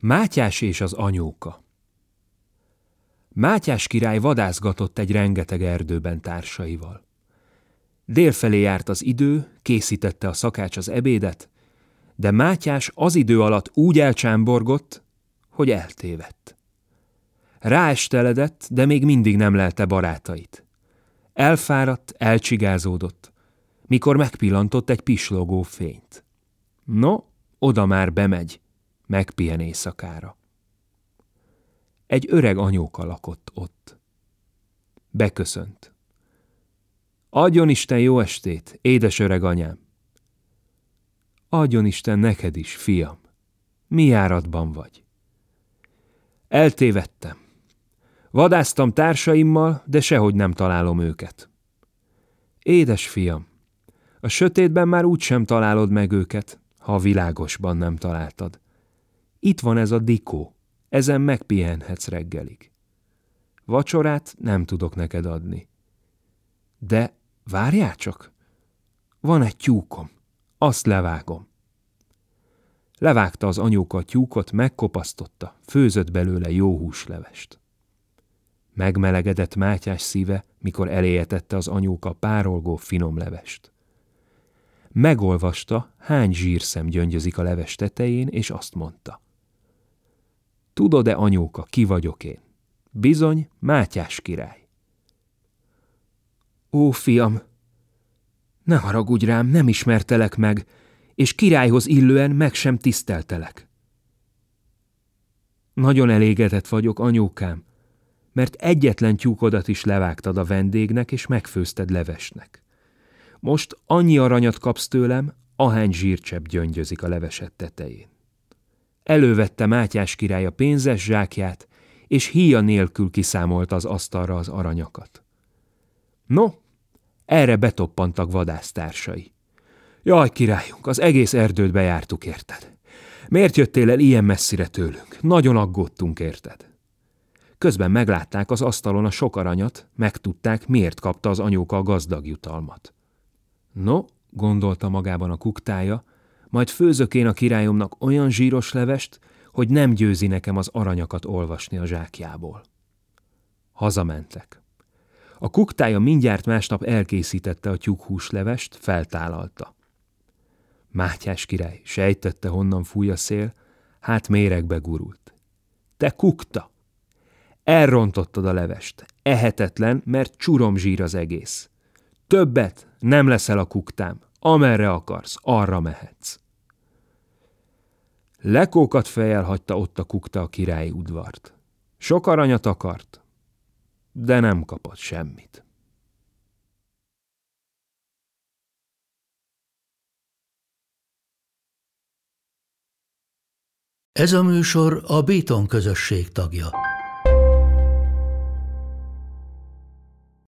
Mátyás és az anyóka Mátyás király vadászgatott egy rengeteg erdőben társaival. Délfelé járt az idő, készítette a szakács az ebédet, de Mátyás az idő alatt úgy elcsámborgott, hogy eltévedt. Ráesteledett, de még mindig nem lelte barátait. Elfáradt, elcsigázódott, mikor megpillantott egy pislogó fényt. No, oda már bemegy, megpihen éjszakára. Egy öreg anyóka lakott ott. Beköszönt. Adjon Isten jó estét, édes öreg anyám. Adjon Isten neked is, fiam. Mi járatban vagy? Eltévedtem. Vadáztam társaimmal, de sehogy nem találom őket. Édes fiam, a sötétben már úgy sem találod meg őket, ha a világosban nem találtad. Itt van ez a dikó, ezen megpihenhetsz reggelig. Vacsorát nem tudok neked adni. De várjál csak, van egy tyúkom, azt levágom. Levágta az anyóka a tyúkot, megkopasztotta, főzött belőle jó húslevest. Megmelegedett Mátyás szíve, mikor eléjetette az anyóka párolgó finom levest. Megolvasta, hány zsírszem gyöngyözik a leves tetején, és azt mondta. Tudod-e, anyóka, ki vagyok én? Bizony, Mátyás király. Ó, fiam, ne haragudj rám, nem ismertelek meg, és királyhoz illően meg sem tiszteltelek. Nagyon elégedett vagyok, anyókám, mert egyetlen tyúkodat is levágtad a vendégnek, és megfőzted levesnek. Most annyi aranyat kapsz tőlem, ahány zsírcsepp gyöngyözik a leveset tetején. Elővette Mátyás király a pénzes zsákját, és híja nélkül kiszámolta az asztalra az aranyakat. No, erre betoppantak vadásztársai. Jaj, királyunk, az egész erdőt bejártuk, érted? Miért jöttél el ilyen messzire tőlünk? Nagyon aggódtunk, érted? Közben meglátták az asztalon a sok aranyat, megtudták, miért kapta az anyóka a gazdag jutalmat. No, gondolta magában a kuktája, majd főzök én a királyomnak olyan zsíros levest, hogy nem győzi nekem az aranyakat olvasni a zsákjából. Hazamentek. A kuktája mindjárt másnap elkészítette a tyúkhúslevest, feltállalta. Mátyás király sejtette, honnan fúj a szél, hát méregbe gurult. Te kukta! Elrontottad a levest. Ehetetlen, mert csuromzsír az egész. Többet nem leszel a kuktám. Amerre akarsz, arra mehetsz. Lekókat fejel hagyta ott a kukta a királyi udvart. Sok aranyat akart, de nem kapott semmit. Ez a műsor a Béton közösség tagja.